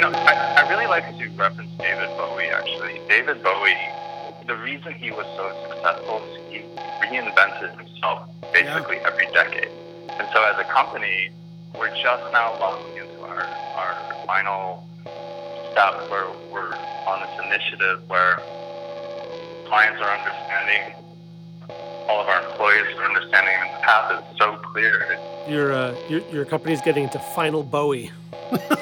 You know, I, I really like to reference David Bowie, actually. David Bowie, the reason he was so successful is he reinvented himself basically yeah. every decade. And so as a company, we're just now launching into our, our final step where we're on this initiative where clients are understanding, all of our employees are understanding, and the path is so clear. Your, uh, your, your company's getting into final Bowie.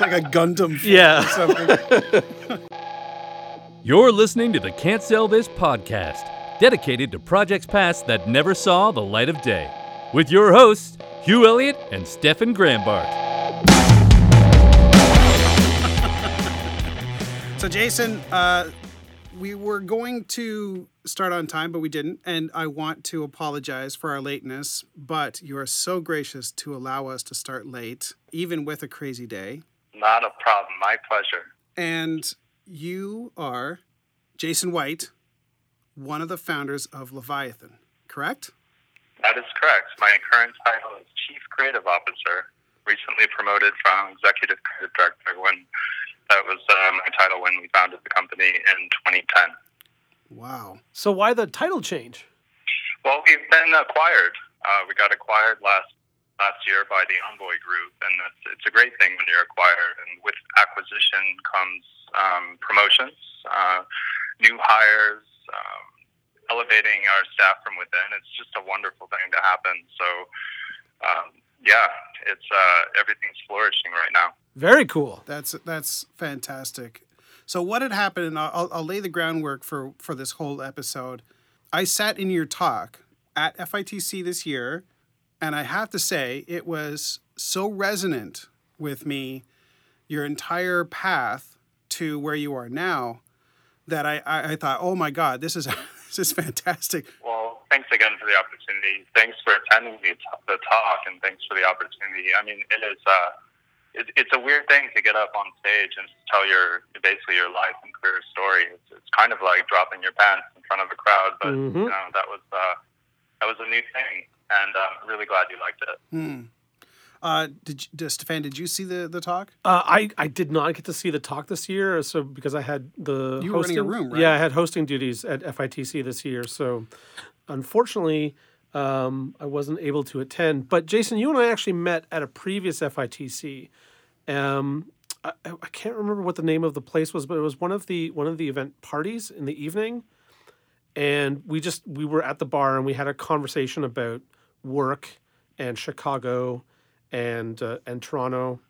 it's like a Gundam. Yeah. You're listening to the Can't Sell This podcast, dedicated to projects past that never saw the light of day, with your hosts, Hugh Elliott and Stefan Grambart. so, Jason, uh, we were going to start on time, but we didn't. And I want to apologize for our lateness, but you are so gracious to allow us to start late, even with a crazy day. Not a problem. My pleasure. And you are Jason White, one of the founders of Leviathan, correct? That is correct. My current title is Chief Creative Officer, recently promoted from Executive Creative Director when that was uh, my title when we founded the company in 2010. Wow. So why the title change? Well, we've been acquired. Uh, we got acquired last last year by the Envoy Group, and it's, it's a great thing when you're acquired. And with acquisition comes um, promotions, uh, new hires, um, elevating our staff from within. It's just a wonderful thing to happen. So, um, yeah, it's uh, everything's flourishing right now. Very cool. That's that's fantastic. So what had happened, and I'll, I'll lay the groundwork for for this whole episode. I sat in your talk at FITC this year, and I have to say it was so resonant with me, your entire path to where you are now, that I, I, I thought, oh my God, this is this is fantastic. Well, thanks again for the opportunity. Thanks for attending the, the talk, and thanks for the opportunity. I mean, it is. Uh, it, it's a weird thing to get up on stage and tell your basically your life and career story. It's, it's kind of like dropping your pants in front of a crowd, but mm-hmm. you know that was uh, that was a new thing, and I'm uh, really glad you liked it. Hmm. Uh, did you, Stefan? Did you see the the talk? Uh, I I did not get to see the talk this year, so because I had the you hosting, were running a room, right? Yeah, I had hosting duties at FITC this year, so unfortunately, um, I wasn't able to attend. But Jason, you and I actually met at a previous FITC. Um, I, I can't remember what the name of the place was, but it was one of the one of the event parties in the evening, and we just we were at the bar and we had a conversation about work and Chicago and uh, and Toronto.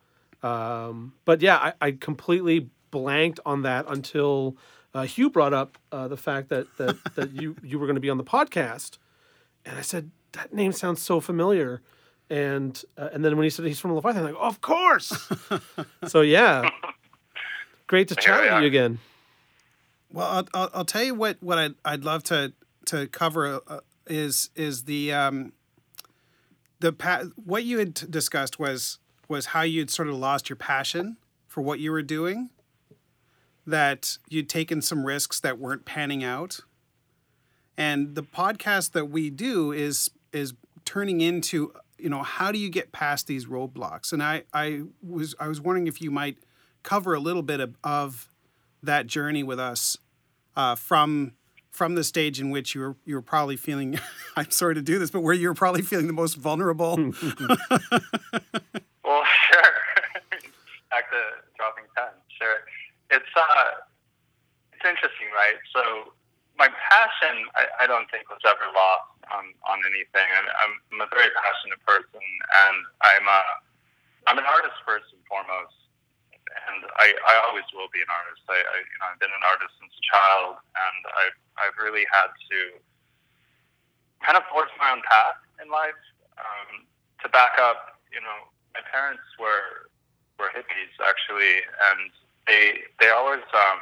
Um, but yeah, I, I completely blanked on that until uh, Hugh brought up uh, the fact that that, that you you were going to be on the podcast, and I said that name sounds so familiar, and uh, and then when he said he's from Leviathan, I'm like, of course. so yeah, great to chat with you again. Well, I'll, I'll, I'll, tell you what what I'd, I'd love to to cover uh, is is the um, the pa- what you had discussed was was how you'd sort of lost your passion for what you were doing that you'd taken some risks that weren't panning out. And the podcast that we do is is turning into you know how do you get past these roadblocks? And i i was i was wondering if you might cover a little bit of, of that journey with us uh, from from the stage in which you were you were probably feeling i'm sorry to do this but where you were probably feeling the most vulnerable. Well sure. Back to dropping 10 sure. It's uh it's interesting right? So my passion, I, I don't think was ever lost on, on anything. I'm, I'm a very passionate person, and I'm a, I'm an artist first and foremost, and I, I always will be an artist. I, I you know I've been an artist since a child, and I've I've really had to kind of force my own path in life. Um, to back up, you know, my parents were were hippies actually, and they they always um,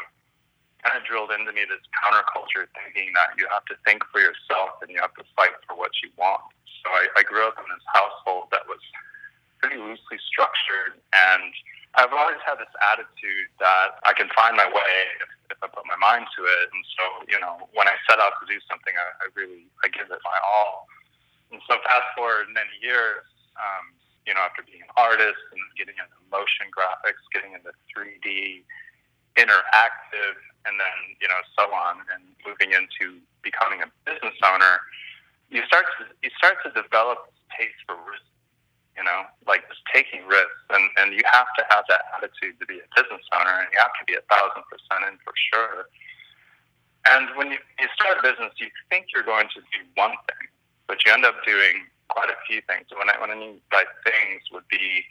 kind of drilled into me this counterculture thinking that you have to think for yourself and you have to fight for what you want. So I, I grew up in this household that was pretty loosely structured, and I've always had this attitude that I can find my way if, if I put my mind to it. And so, you know, when I set out to do something, I, I really I give it my all. And so, fast forward many years, um, you know, after being an artist and getting into motion graphics, getting into 3D, interactive, and then you know so on, and moving into becoming a business owner, you start to you start to develop this taste for risk. You know, like just taking risks, and and you have to have that attitude to be a business owner, and you have to be a thousand percent in for sure. And when you, you start a business, you think you're going to do one thing, but you end up doing quite a few things. When I when I mean by things would be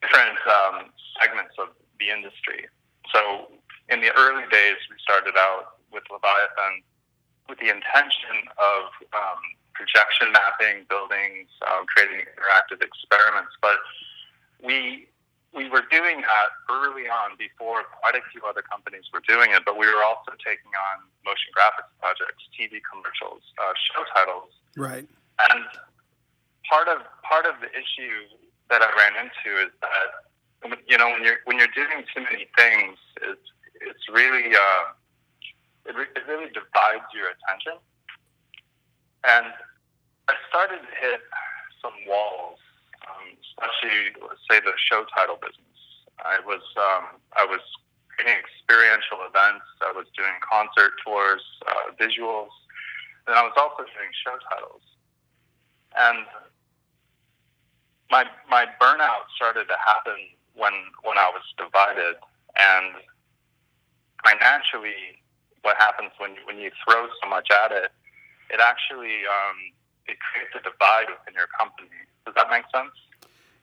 different um, segments of the industry. So in the early days, we started out with Leviathan with the intention of um, projection mapping buildings, um, creating interactive experiments. But we we were doing that early on before quite a few other companies were doing it. But we were also taking on motion graphics projects, TV commercials, uh, show titles, right? And part of part of the issue that I ran into is that you know when you're when you're doing too many things, it's it's really uh, it, re- it really divides your attention. And I started to hit some walls, um, especially let's say the show title business. I was um, I was experiential events. I was doing concert tours, uh, visuals, and I was also doing show titles. And my my burnout started to happen when when I was divided, and financially, what happens when when you throw so much at it, it actually um, it creates a divide within your company. Does that make sense?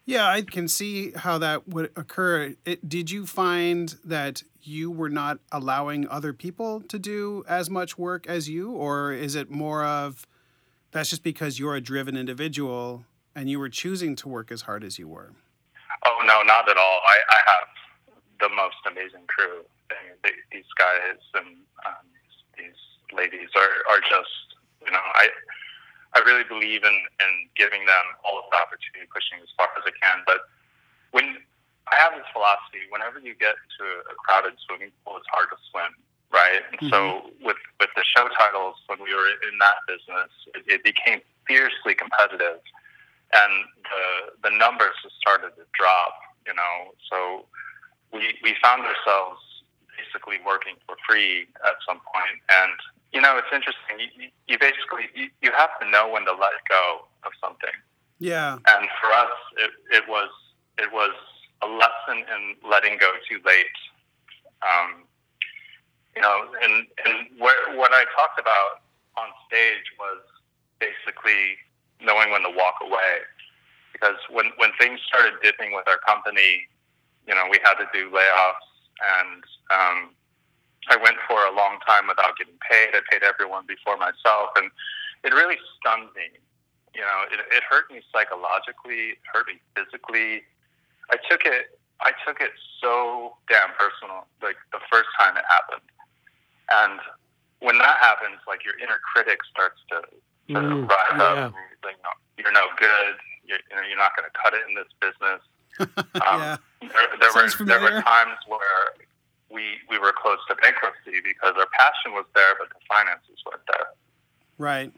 Yeah, I can see how that would occur. It, did you find that you were not allowing other people to do as much work as you, or is it more of that's just because you're a driven individual and you were choosing to work as hard as you were? Oh no, not at all. I, I have the most amazing crew. These guys and um, these ladies are, are just you know I I really believe in, in giving them all of the opportunity, pushing as far as I can. But when I have this philosophy, whenever you get to a crowded swimming pool, it's hard to swim, right? Mm-hmm. So with with the show titles, when we were in that business, it, it became fiercely competitive, and the the numbers just started to drop. You know, so we we found ourselves basically working for free at some point, and you know, it's interesting. You, you basically you, you have to know when to let go of something. Yeah. And for us, it, it was it was a lesson in letting go too late. Um, you know, and and where, what I talked about on stage was basically knowing when to walk away. Because when when things started dipping with our company, you know, we had to do layoffs, and um, I went for a long time without getting paid. I paid everyone before myself, and it really stunned me. You know, it, it hurt me psychologically, it hurt me physically. I took it. I took it so damn personal. Like the first time it happened, and when that happens, like your inner critic starts to, to mm, rise yeah. up. Like, no, you're no good. You're, you know, you're not going to cut it in this business. Um, yeah. There, there were there were times where we we were close to bankruptcy because our passion was there, but the finances weren't there. Right,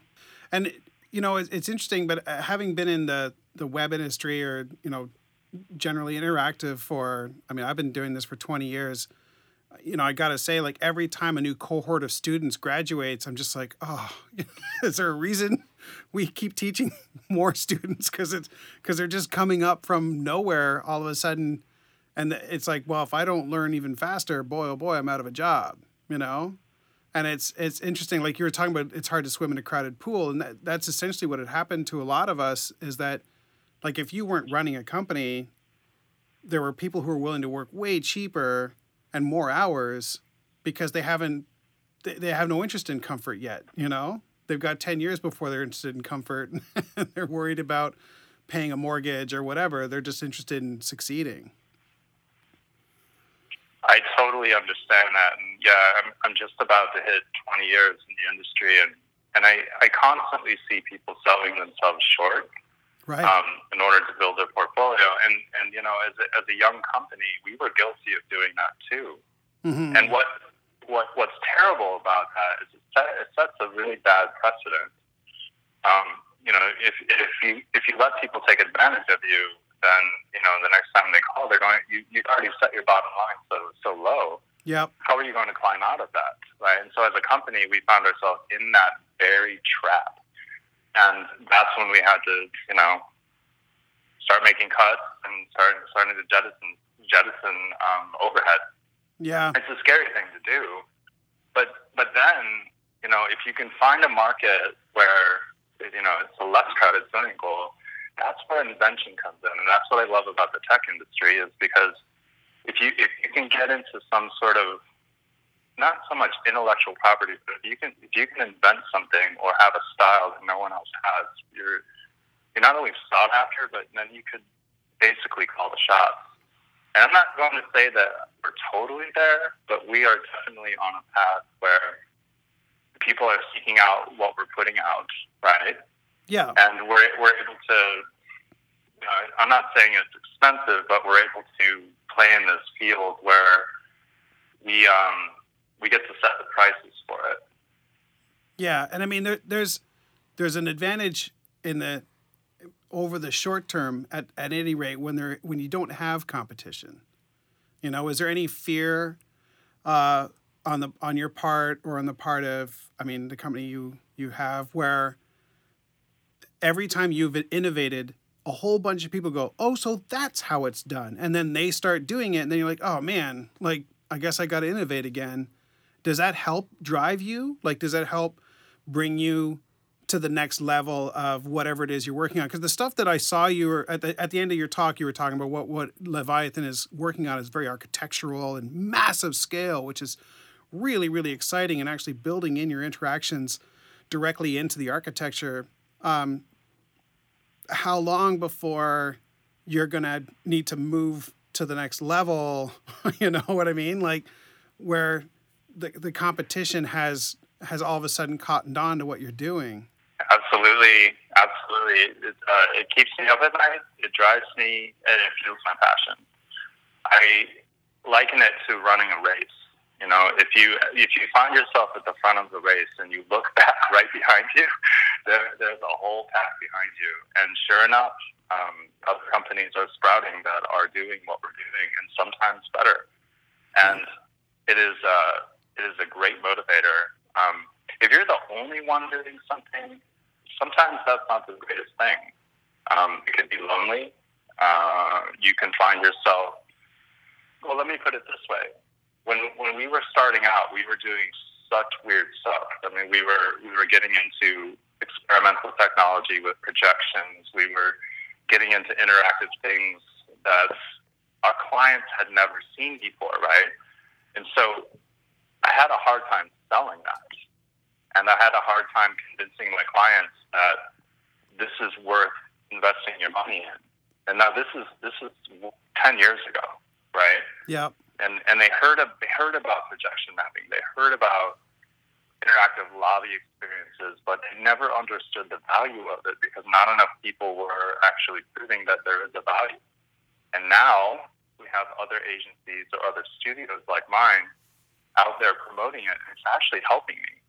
and you know it's, it's interesting, but uh, having been in the the web industry or you know generally interactive for, I mean, I've been doing this for twenty years. You know, I gotta say, like every time a new cohort of students graduates, I'm just like, oh, is there a reason we keep teaching more students because it's because they're just coming up from nowhere all of a sudden. And it's like well if i don't learn even faster boy oh boy i'm out of a job you know? And it's it's interesting like you were talking about it's hard to swim in a crowded pool. And that, that's essentially what had happened to a lot of us is that like if you weren't running a company there were people who were willing to work way cheaper and more hours because they haven't they, they have no interest in comfort yet you know they've got 10 years before they're interested in comfort and they're worried about paying a mortgage or whatever they're just interested in succeeding I totally understand that, and yeah, I'm I'm just about to hit 20 years in the industry, and and I I constantly see people selling themselves short, right? Um, in order to build their portfolio, and and you know, as a, as a young company, we were guilty of doing that too. Mm-hmm. And what what what's terrible about that is it, sets a really bad precedent. Um, you know, if if you if you let people take advantage of you, then you know the next time they call, they're going. You you already set your bottom line so so low. Yep. How are you going to climb out of that, right? And so as a company, we found ourselves in that very trap, and that's when we had to you know start making cuts and start starting to jettison jettison um, overhead. Yeah. It's a scary thing to do, but but then you know if you can find a market where you know it's a less crowded swimming pool, that's where invention comes in, and that's what I love about the tech industry is because if you if you can get into some sort of not so much intellectual property, but if you can if you can invent something or have a style that no one else has, you're you're not only sought after, but then you could basically call the shots. And I'm not going to say that we're totally there, but we are definitely on a path where people are seeking out what we're putting out, right? Yeah. And we're we're able to. You know, I'm not saying it's expensive, but we're able to play in this field where we um, we get to set the prices for it. Yeah, and I mean there, there's there's an advantage in the over the short term at, at any rate when there when you don't have competition. You know, is there any fear uh, on the on your part or on the part of I mean the company you you have where every time you've innovated a whole bunch of people go, "Oh, so that's how it's done." And then they start doing it and then you're like, "Oh man, like I guess I got to innovate again." Does that help drive you? Like does that help bring you to the next level of whatever it is you're working on because the stuff that I saw you were at the, at the end of your talk you were talking about what what Leviathan is working on is very architectural and massive scale which is really really exciting and actually building in your interactions directly into the architecture um, how long before you're gonna need to move to the next level you know what I mean like where the, the competition has has all of a sudden cottoned on to what you're doing Absolutely, absolutely. It, uh, it keeps me up at night. It drives me, and it fuels my passion. I liken it to running a race. You know, if you if you find yourself at the front of the race and you look back right behind you, there, there's a whole pack behind you. And sure enough, um, other companies are sprouting that are doing what we're doing, and sometimes better. And it is uh, it is a great motivator. Um, if you're the only one doing something, sometimes that's not the greatest thing. Um, it could be lonely. Uh, you can find yourself. Well, let me put it this way: when when we were starting out, we were doing such weird stuff. I mean, we were we were getting into experimental technology with projections. We were getting into interactive things that our clients had never seen before, right? And so I had a hard time selling that. And I had a hard time convincing my clients that this is worth investing your money in. And now this is this is ten years ago, right? Yeah. And and they heard they heard about projection mapping. They heard about interactive lobby experiences, but they never understood the value of it because not enough people were actually proving that there is a value. And now we have other agencies or other studios like mine out there promoting it. It's actually helping me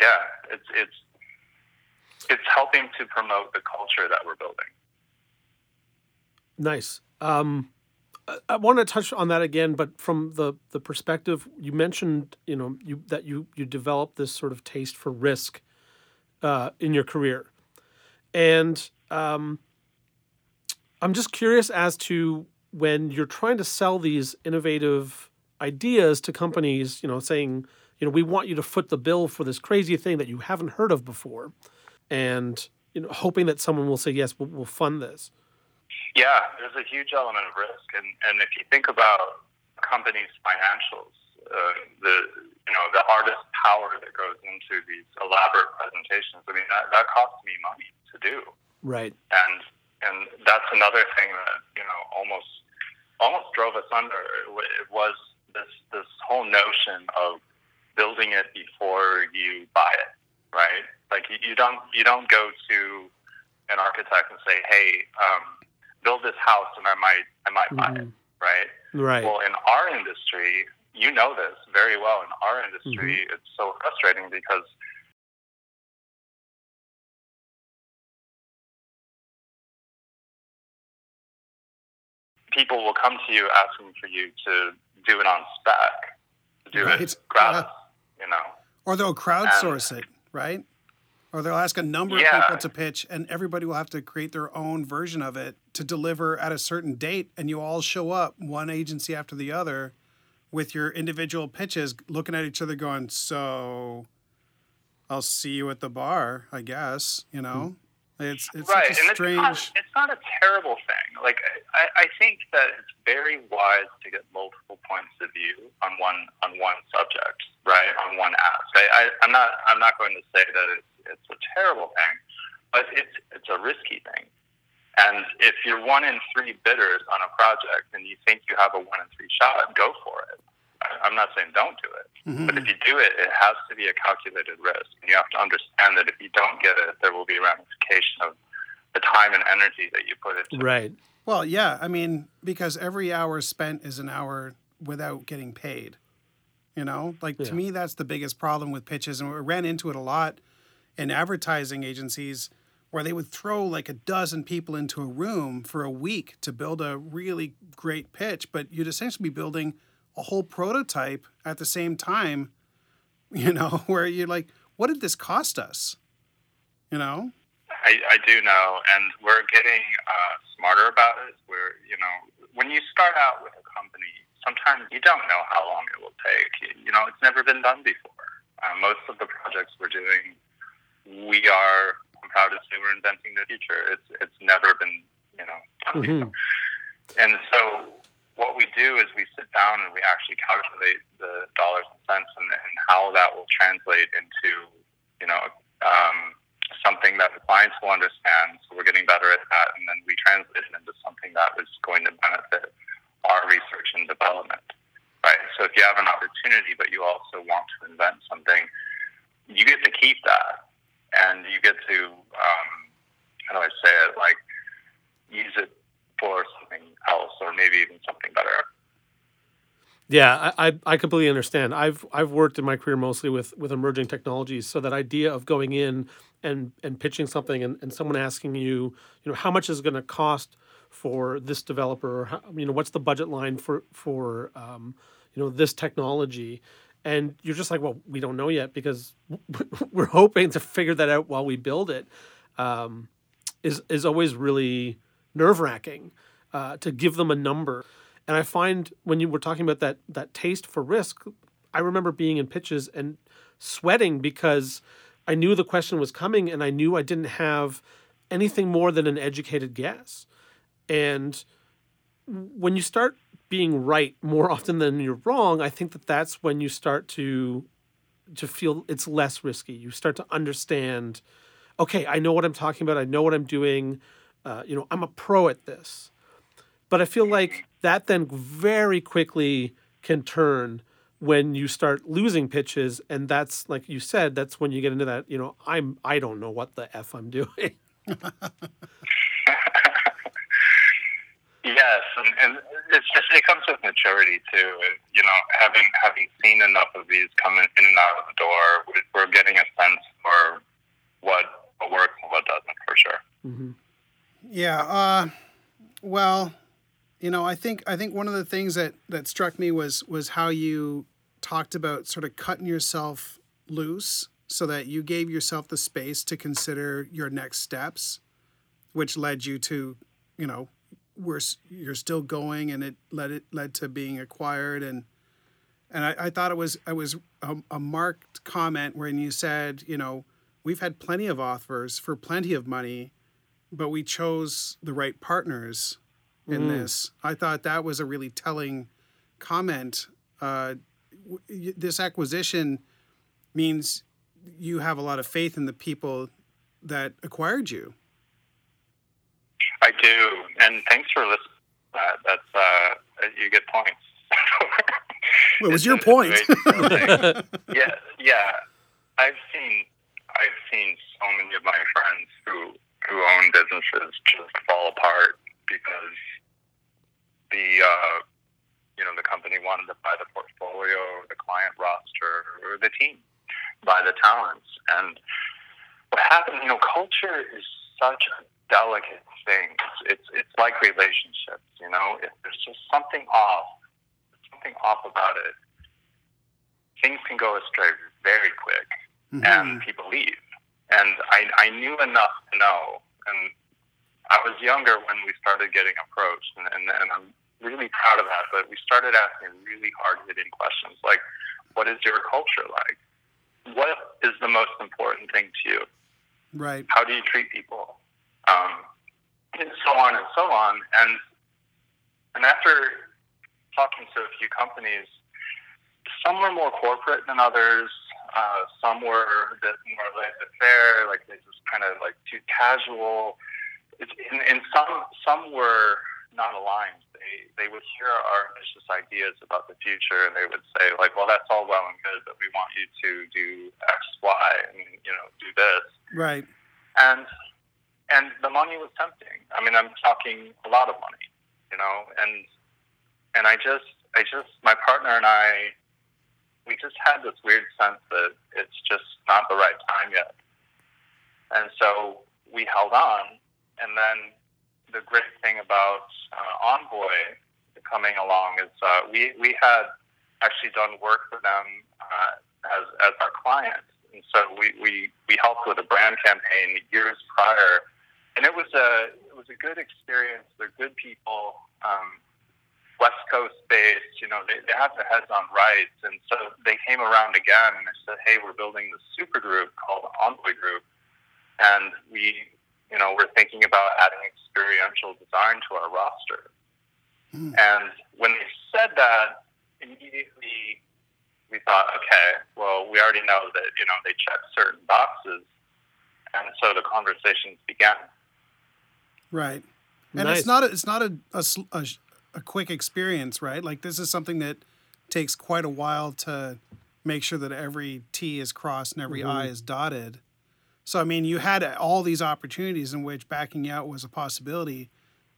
yeah, it's it's it's helping to promote the culture that we're building. Nice. Um, I, want to touch on that again, but from the the perspective you mentioned, you know, you that you you developed this sort of taste for risk uh, in your career, and um, I'm just curious as to when you're trying to sell these innovative ideas to companies, you know, saying you know, we want you to foot the bill for this crazy thing that you haven't heard of before, and you know, hoping that someone will say yes, we'll, we'll fund this. Yeah, there's a huge element of risk, and and if you think about companies' financials, uh, the you know the artist power that goes into these elaborate presentations. I mean, that that costs me money to do. Right. And and that's another thing that you know almost almost drove us under. It was this this whole notion of building it before you buy it, right? Like you, you don't you don't go to an architect and say, "Hey, um, build this house, and I might I might buy mm-hmm. it," right? Right. Well, in our industry, you know this very well. In our industry, mm-hmm. it's so frustrating because people will come to you asking for you to do it on spec, to do Right. it gratis, you know. Or they'll crowdsource it, right? Or they'll ask a number Yeah. of people to pitch, and everybody will have to create their own version of it to deliver at a certain date, and you all show up, one agency after the other, with your individual pitches, looking at each other, going, "So, I'll see you at the bar, I guess." You know, hmm. it's it's right, such a and strange. it's not, it's not a terrible thing. Like I, I think that it's very wise to get multiple points of view on one on one subject, right? On one ask. I, I, I'm not I'm not going to say that it's it's a terrible thing, but it's it's a risky thing. And if you're one in three bidders on a project and you think you have a one in three shot, go for it. I- I'm not saying don't do it, Mhm. but if you do it, it has to be a calculated risk. And you have to understand that if you don't get it, there will be ramification of the time and energy that you put into it. Right. Well, yeah, I mean, because every hour spent is an hour without getting paid. You know, like Yeah. to me, that's the biggest problem with pitches, and we ran into it a lot in advertising agencies where they would throw like a dozen people into a room for a week to build a really great pitch, but you'd essentially be building a whole prototype at the same time. You know, where you're like, what did this cost us? You know, I, I do know, and we're getting uh, smarter about it. We're, you know, when you start out with a company, sometimes you don't know how long it will take. You, you know, it's never been done before. Uh, most of the projects we're doing, we are, I'm proud to say, we're inventing the future. It's, it's never been, you know, done Mhm. before. And so what we do is we sit down and we actually calculate the dollars and cents and, and how that will translate into, you know, um, something that the clients will understand. So we're getting better at that, and then we translate it into something that is going to benefit our research and development. Right. So if you have an opportunity, but you also want to invent something, you get to keep that, and you get to um, how do I say it? Like use it for something else, or maybe even something better. Yeah, I, I completely understand. I've I've worked in my career mostly with with emerging technologies, so that idea of going in and and pitching something and, and someone asking you, you know, how much is it going to cost for this developer, or how, you know, what's the budget line for for um, you know this technology, and you're just like, well, we don't know yet because we're hoping to figure that out while we build it. Um, is is always really nerve wracking uh, to give them a number. And I find when you were talking about that that taste for risk, I remember being in pitches and sweating because I knew the question was coming and I knew I didn't have anything more than an educated guess. And when you start being right more often than you're wrong, I think that that's when you start to to feel it's less risky. You start to understand, okay, I know what I'm talking about. I know what I'm doing. Uh, you know, I'm a pro at this. But I feel like that then very quickly can turn when you start losing pitches, and that's like you said, that's when you get into that. You know, I'm I don't know what the f I'm doing. Yes, and, and it's just it comes with maturity too. It- You know, having having seen enough of these coming in, in and out of the door, we- we're getting a sense for what what works and what doesn't for sure. hmm Yeah. Uh, well, you know, I think I think one of the things that that struck me was was how you talked about sort of cutting yourself loose so that you gave yourself the space to consider your next steps, which led you to, you know, we're you're still going, and it led it led to being acquired and. And I, I thought it was it was a, a marked comment when you said, you know, we've had plenty of offers for plenty of money, but we chose the right partners in Mm. this. I thought that was a really telling comment. Uh, w- this acquisition means you have a lot of faith in the people that acquired you. I do, and thanks for listening. to That that's uh, you get points. Well, it was your point. a very thing. yeah, yeah. I've seen I've seen so many of my friends who who own businesses just fall apart because the uh, you know the company wanted to buy the portfolio, or the client roster, or the team, buy the talents, and what happened? You know, culture is such a delicate thing. It's, it's it's like relationships, you know. If there's just something off, something off about it, things can go astray very quick, Mm-hmm. and people leave. And I I knew enough to know, and I was younger when we started getting approached, and, and, and I'm really proud of that. But we started asking really hard hitting questions like, what is your culture like? What is the most important thing to you? Right. How do you treat people? Um, and so on and so on. And and after talking to a few companies, some were more corporate than others. Uh, some were a bit more laissez-faire, like they just kind of like too casual. It's, and, and some some were not aligned. They they would hear our ambitious ideas about the future, and they would say like, "Well, that's all well and good, but we want you to do X, Y, and you know, do this." Right. and and the money was tempting. I mean, I'm talking a lot of money, you know, and and I just I just my partner and I we just had this weird sense that it's just not the right time yet, and so we held on. And then the great thing about uh, Envoy coming along is uh, we we had actually done work for them uh, as as our client and so we, we, we helped with a brand campaign years prior, and it was a it was a good experience. They're good people, um, West Coast based. You know, they, they have their heads on right, and so they came around again and they said, "Hey, we're building this super group called Envoy Group, and we, you know, we're thinking about adding experiential design to our roster." Hmm. And when they said that, immediately we thought, okay, well, we already know that you know they check certain boxes, and so the conversations began. Right. And Nice. it's not a, it's not a, a, a, a quick experience, right? Like this is something that takes quite a while to make sure that every T is crossed and every I mm-hmm. is dotted. So I mean, you had uh, all these opportunities in which backing out was a possibility,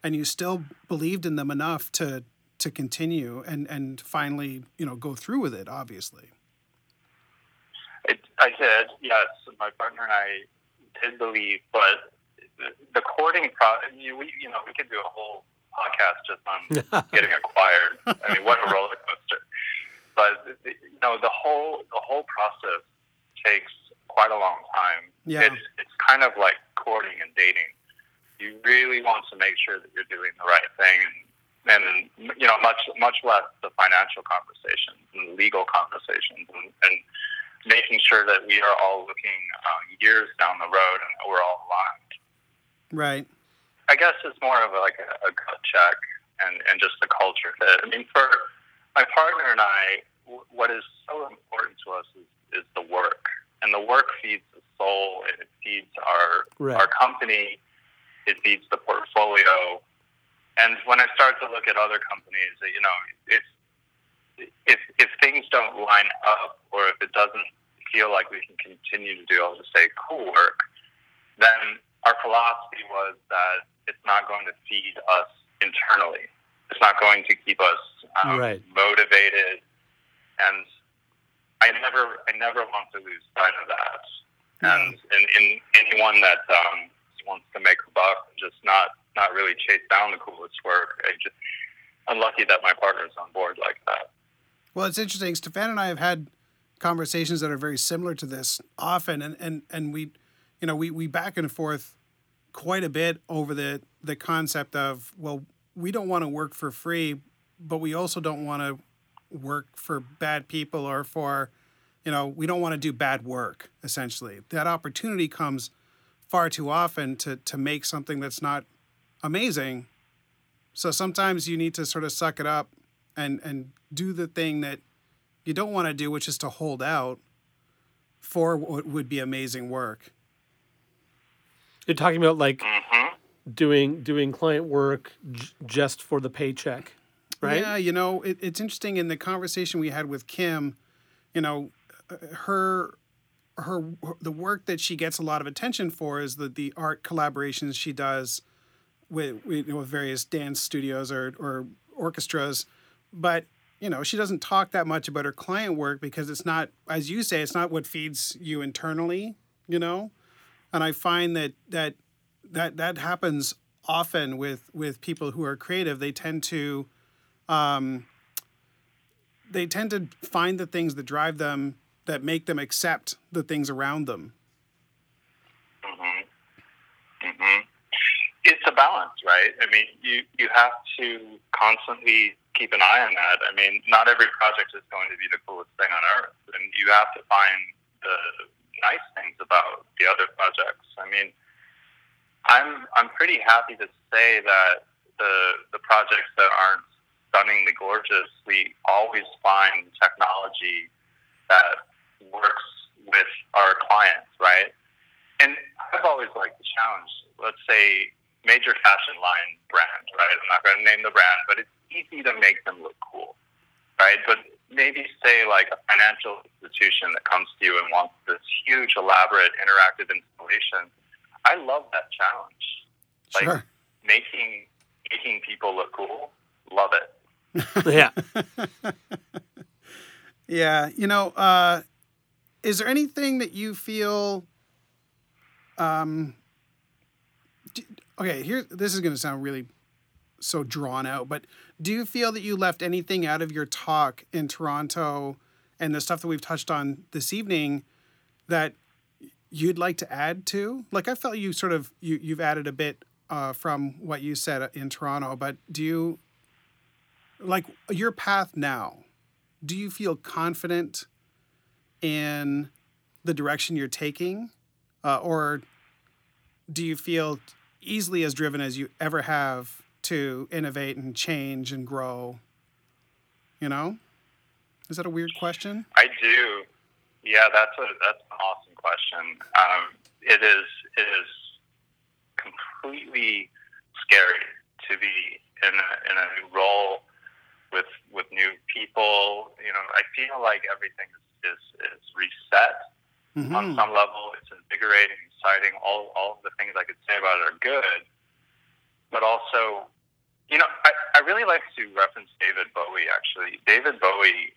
and you still believed in them enough to to continue and and finally you know go through with it. Obviously. It, I did, yes. My partner and I did believe, but the, the courting process, you, we, you know, we could do a whole podcast just on getting acquired. I mean, what a roller coaster! But you know, the whole the whole process takes quite a long time. Yeah. It's it's kind of like courting and dating. You really want to make sure that you're doing the right thing, and, and you know, much much less the financial conversations and legal conversations, and, and making sure that we are all looking uh, years down the road and we're all aligned. Right. I guess it's more of a, like a, a gut check and, and just a culture fit. I mean, for my partner and I, w- what is so important to us is, is the work, and the work feeds the soul, and it feeds our Right. our company, it feeds the portfolio. And when I start to look at other companies, you know, if if if things don't line up, or if it doesn't feel like we can continue to do, I'll just say, cool work, then our philosophy was that it's not going to feed us internally. It's not going to keep us um, Right. motivated, and I never, I never want to lose sight of that. And in, in anyone that um, wants to make a buck, just not, not really chase down the coolest work. I just, I'm lucky that my partner's on board like that. Well, it's interesting. Stefan and I have had conversations that are very similar to this often, and and and we, you know, we we back and forth quite a bit over the the concept of well, we don't want to work for free, but we also don't want to work for bad people or for, you know, we don't want to do bad work. Essentially, that opportunity comes far too often to to make something that's not amazing. So sometimes you need to sort of suck it up and and do the thing that you don't want to do, which is to hold out for what would be amazing work. You're talking about like hmm doing doing client work j- just for the paycheck, right? Yeah, you know, it, it's interesting in the conversation we had with Kim, you know, uh, her her the work that she gets a lot of attention for is the the art collaborations she does with with, with various dance studios or or orchestras, but you know she doesn't talk that much about her client work because it's not, as you say, it's not what feeds you internally, you know, and I find that that that that happens often with with people who are creative, they tend to, um, they tend to find the things that drive them that make them accept the things around them. Mm-hmm. Mm-hmm. It's a balance, right? I mean, you you have to constantly keep an eye on that. I mean, not every project is going to be the coolest thing on earth, and you have to find the nice things about the other projects. I mean, I'm I'm pretty happy to say that the the projects that aren't stunningly gorgeous, we always find technology that works with our clients, right? And I've always liked the challenge. Let's say major fashion line brand, right? I'm not going to name the brand, but it's easy to make them look cool, right? But maybe say like a financial institution that comes to you and wants this huge, elaborate, interactive installation. I love that challenge. Like Sure. making making people look cool. Love it. Yeah. Yeah, you know, uh, is there anything that you feel? Um, okay, here. This is going to sound really so drawn out, but do you feel that you left anything out of your talk in Toronto and the stuff that we've touched on this evening that you'd like to add to? Like, I felt you sort of you you've added a bit uh, from what you said in Toronto, but do you like your path now? do you feel confident in the direction you're taking uh, or do you feel easily as driven as you ever have to innovate and change and grow you know is that a weird question I do. Yeah, that's a that's an awesome question. Um, it is it is completely scary to be in a, in a new role with with new people. You know, I feel like everything is is, is reset on Mhm. some level. It's invigorating, exciting. All all of the things I could say about it are good, but also, you know, I, I really like to reference David Bowie. Actually, David Bowie.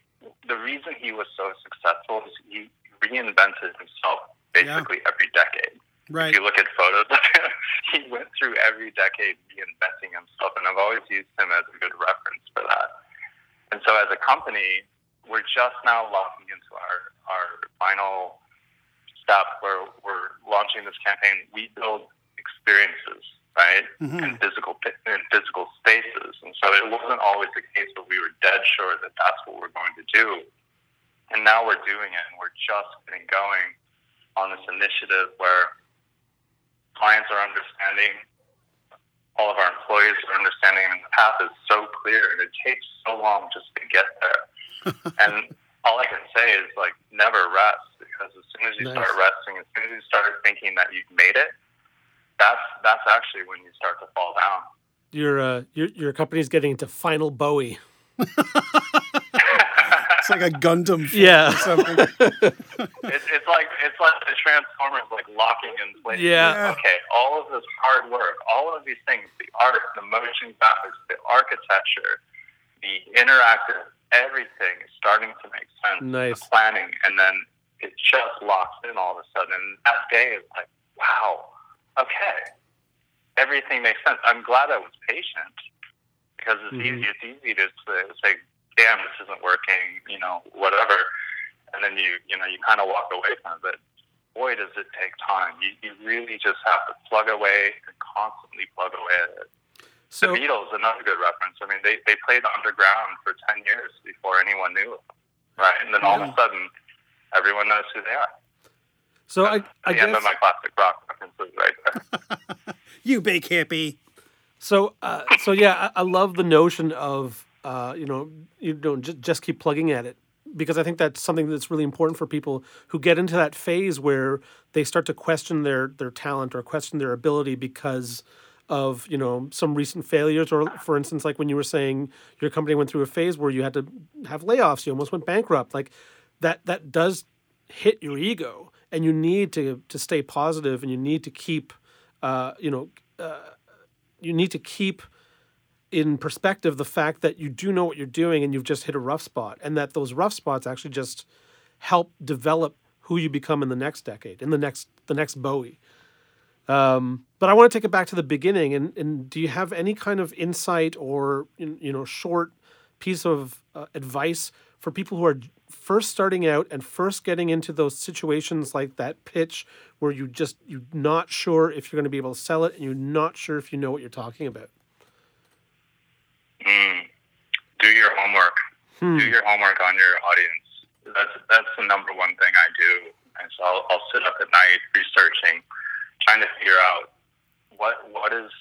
The reason he was so successful is he reinvented himself basically every decade. right If you look at photos of him, he went through every decade reinventing himself, and I've always used him as a good reference for that. And so, as a company, just now locking into our our final step where we're launching this campaign. We build experiences, right, Mhm. in physical pi- in physical spaces, and so it wasn't always the case, but we were dead sure that that's what we're going to do. And now we're doing it, and we're just getting going on this initiative where clients are understanding, all of our employees are understanding, and the path is so clear, and it takes so long just to get there. and all I can say is like never rest because as soon as you Nice. start resting, as soon as you start thinking that you've made it, that's that's actually when you start to fall down. Your uh, your your company's getting into final Bowie. it's like a gundam film Yeah. or something it's, it's like it's like the Transformers like locking in place. Yeah. Yeah. Okay, all of this hard work, all of these things, the art, the motion graphics, the architecture, the interactive, everything is starting to make sense. Nice. The planning, and then it just locks in all of a sudden. And that day is like, wow, okay, everything makes sense. I'm glad I was patient because it's Mhm. easy. It's easy to say, damn, this isn't working, you know, whatever and then you you know you kind of walk away from it. But boy, does it take time. You you really just have to plug away and constantly plug away at it. So the Beatles, another good reference. I mean, they they played underground for ten years before anyone knew them, right? And then all of a sudden, everyone knows who they are. so I I the end of my classic rock references right there. you big hippie So, uh, so yeah, I, I love the notion of uh, you know you don't just, just keep plugging at it because I think that's something that's really important for people who get into that phase where they start to question their their talent or question their ability because of you know some recent failures or for instance like when you were saying your company went through a phase where you had to have layoffs you almost went bankrupt like that that does hit your ego and you need to to stay positive and you need to keep uh, you know uh, you need to keep in perspective the fact that you do know what you're doing and you've just hit a rough spot and that those rough spots actually just help develop who you become in the next decade in the next the next bowie um, but I want to take it back to the beginning. And, and do you have any kind of insight or you know short piece of uh, advice for people who are first starting out and first getting into those situations like that pitch where you just you're not sure if you're going to be able to sell it and you're not sure if you know what you're talking about? Mm. Do your homework. Hmm. Do your homework on your audience. That's that's the number one thing I do. And so I'll, I'll sit up at night researching, trying to figure out what what is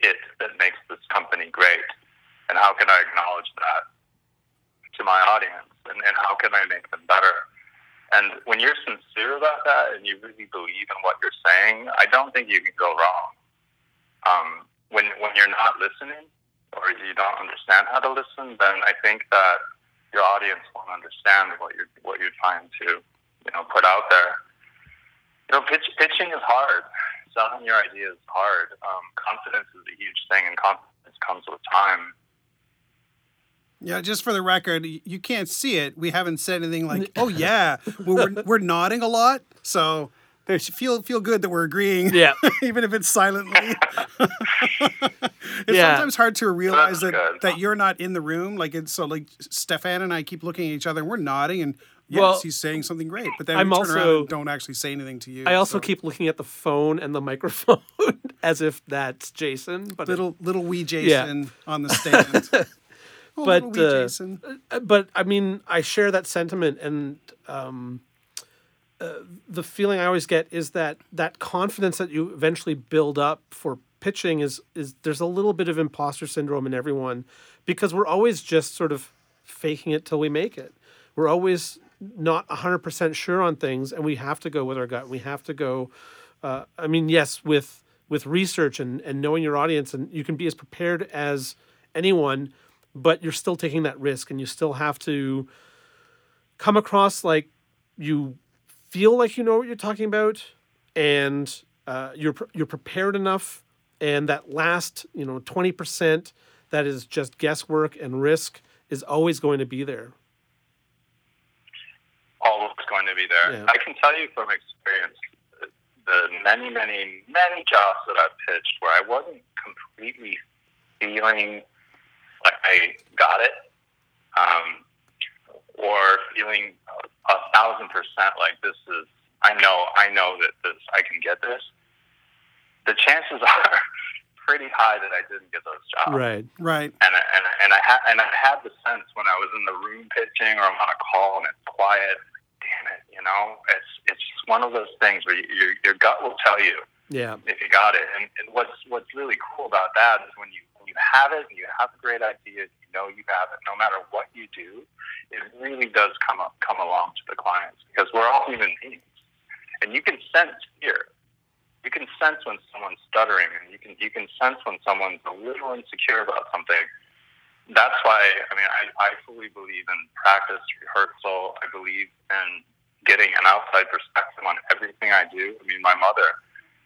it that makes this company great, and how can I acknowledge that to my audience, and, and how can I make them better. And when you're sincere about that and you really believe in what you're saying, I don't think you can go wrong. Um, when when you're not listening or you don't understand how to listen, then I think that your audience won't understand what you're what you're trying to you know put out there. You know, pitch, pitching is hard selling your idea is hard. Um, confidence is a huge thing, and confidence comes with time. Yeah, just for the record, you can't see it. We haven't said anything like, "Oh yeah," we're we're nodding a lot, so there's feel feel good that we're agreeing. Yeah, even if it's silently. it's yeah. sometimes hard to realize that that you're not in the room. Like it's so like Stefan and I keep looking at each other and we're nodding and yes, well, he's saying something great. But then I'm we turn also, around and don't actually say anything to you. I also so. keep looking at the phone and the microphone as if that's Jason. But little it, little wee Jason yeah. on the stand. But uh, uh, but I mean, I share that sentiment, and um, uh, the feeling I always get is that that confidence that you eventually build up for pitching is is there's a little bit of imposter syndrome in everyone because we're always just sort of faking it till we make it. We're always not 100% sure on things and we have to go with our gut we have to go uh, i mean yes with with research and, and knowing your audience and you can be as prepared as anyone but you're still taking that risk and you still have to come across like you feel like you know what you're talking about and uh, you're you're prepared enough and that last you know 20% that is just guesswork and risk is always going to be there always going to be there. Yeah. I can tell you from experience the many, many, many jobs that I've pitched where I wasn't completely feeling I got it, um, or feeling a, a thousand percent like this is. I know, I know that this. I can get this. The chances are pretty high that I didn't get those jobs. Right, right. And and and I had and I had the sense when I was in the room pitching or I'm on a call and it's quiet damn it, you know, it's it's just one of those things where you, your your gut will tell you, yeah, if you got it. And, and what's what's really cool about that is when you have it you have a great idea, you know you have it. No matter what you do, it really does come up come along to the clients because we're all human beings, and you can sense fear. You can sense when someone's stuttering, and you can you can sense when someone's a little insecure about something that's why I mean I, I fully believe in practice, rehearsal. I believe in getting an outside perspective on everything I do. I mean, my mother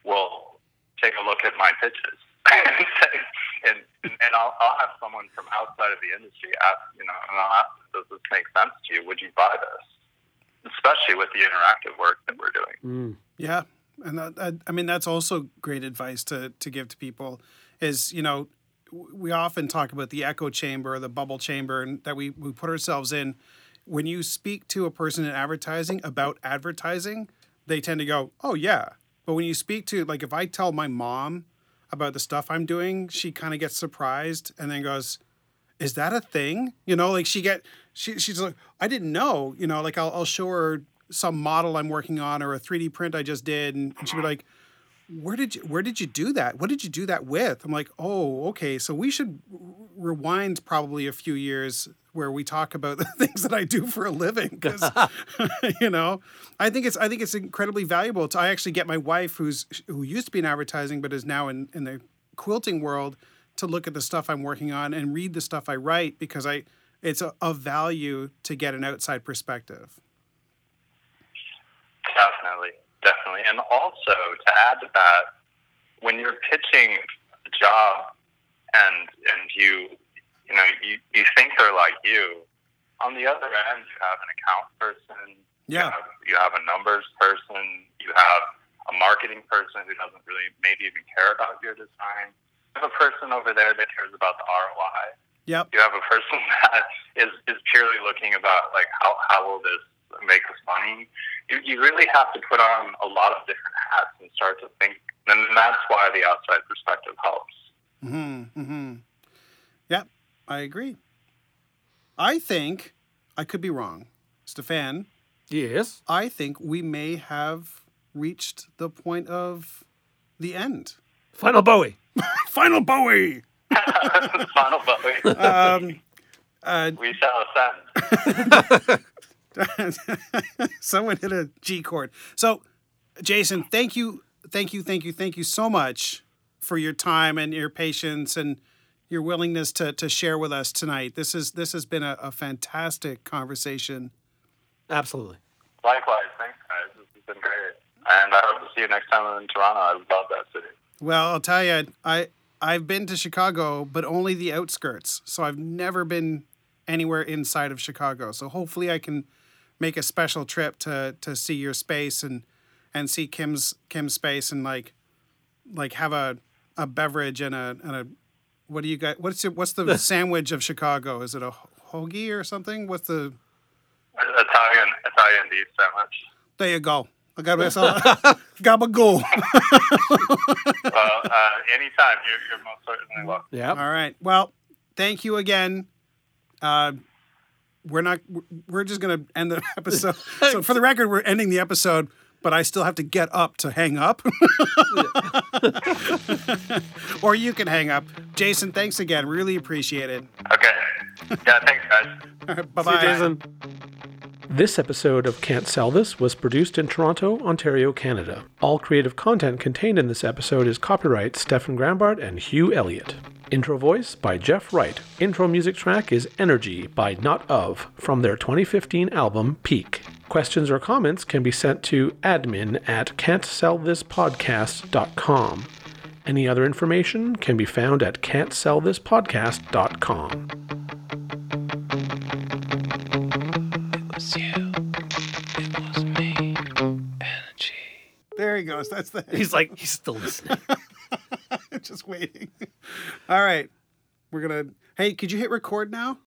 will take a look at my pitches and and, and I'll, I'll have someone from outside of the industry ask, you know, and I'll ask, does this make sense to you? Would you buy this? Especially with the interactive work that we're doing. Mm. Yeah, and that, I mean that's also great advice to to give to people. Is you know we often talk about the echo chamber, the bubble chamber, and that we, we put ourselves in. When you speak to a person in advertising about advertising, they tend to go, "Oh yeah." But when you speak to like if I tell my mom about the stuff I'm doing, she kind of gets surprised and then goes, "Is that a thing?" You know, like she get she she's like, "I didn't know." You know, like I'll I'll show her some model I'm working on or a 3D print I just did, and, and she'd be like, where did you where did you do that? What did you do that with? I'm like, oh, okay. So we should rewind probably a few years where we talk about the things that I do for a living because you know I think it's I think it's incredibly valuable. To, I actually get my wife who's who used to be in advertising but is now in in the quilting world to look at the stuff I'm working on and read the stuff I write because I it's a, of value to get an outside perspective. Definitely definitely. And also to add to that, when you're pitching a job and and you you know you, you think they're like you, on the other end you have an account person, yeah, you have, you have a numbers person, you have a marketing person who doesn't really maybe even care about your design. You have a person over there that cares about the ROI. Yep. You have a person that is, is purely looking about like how, how will this make us money. You, you really have to put on a lot of different hats and start to think. And that's why the outside perspective helps. Mm-hmm. Mm-hmm. Yep, I agree. I think I could be wrong, Stefan. Yes. I think we may have reached the point of the end. Final Bowie. Final Bowie. Final Bowie. Um, uh, we shall ascend. someone hit a G chord. So, Jason, thank you, thank you, thank you, thank you so much for your time and your patience and your willingness to, to share with us tonight. This is this has been a, a fantastic conversation. Absolutely. Likewise, thanks guys. This has been great, and I hope to see you next time I'm in Toronto. I love that city. Well, I'll tell you, I I've been to Chicago, but only the outskirts. So I've never been anywhere inside of Chicago. So hopefully I can make a special trip to to see your space and and see Kim's Kim's space and like like have a a beverage and a and a what do you got? What's it, what's the sandwich of Chicago? Is it a hoagie or something? What's the Italian Italian beef sandwich. there you go. I got myself gabagool. well, uh, anytime you're, you're most certainly welcome. Yeah. All right. Well, thank you again. Uh, we're not. We're just gonna end the episode. so for the record, we're ending the episode, but I still have to get up to hang up. or you can hang up. Jason, thanks again. Really appreciate it. Okay. Yeah. Thanks, guys. Bye bye. Jason. This episode of Can't Sell This was produced in Toronto, Ontario, Canada. All creative content contained in this episode is copyright Stefan Grambart and Hugh Elliott. Intro voice by Jeff Wright. Intro music track is Energy by Not Of from their 2015 album Peak. Questions or comments can be sent to admin at can'tsellthispodcast.com. Any other information can be found at can'tsellthispodcast.com. was you. It was me. Energy. There he goes. That's the. He's like, he's still listening. just waiting. All right. We're gonna. Hey, could you hit record now?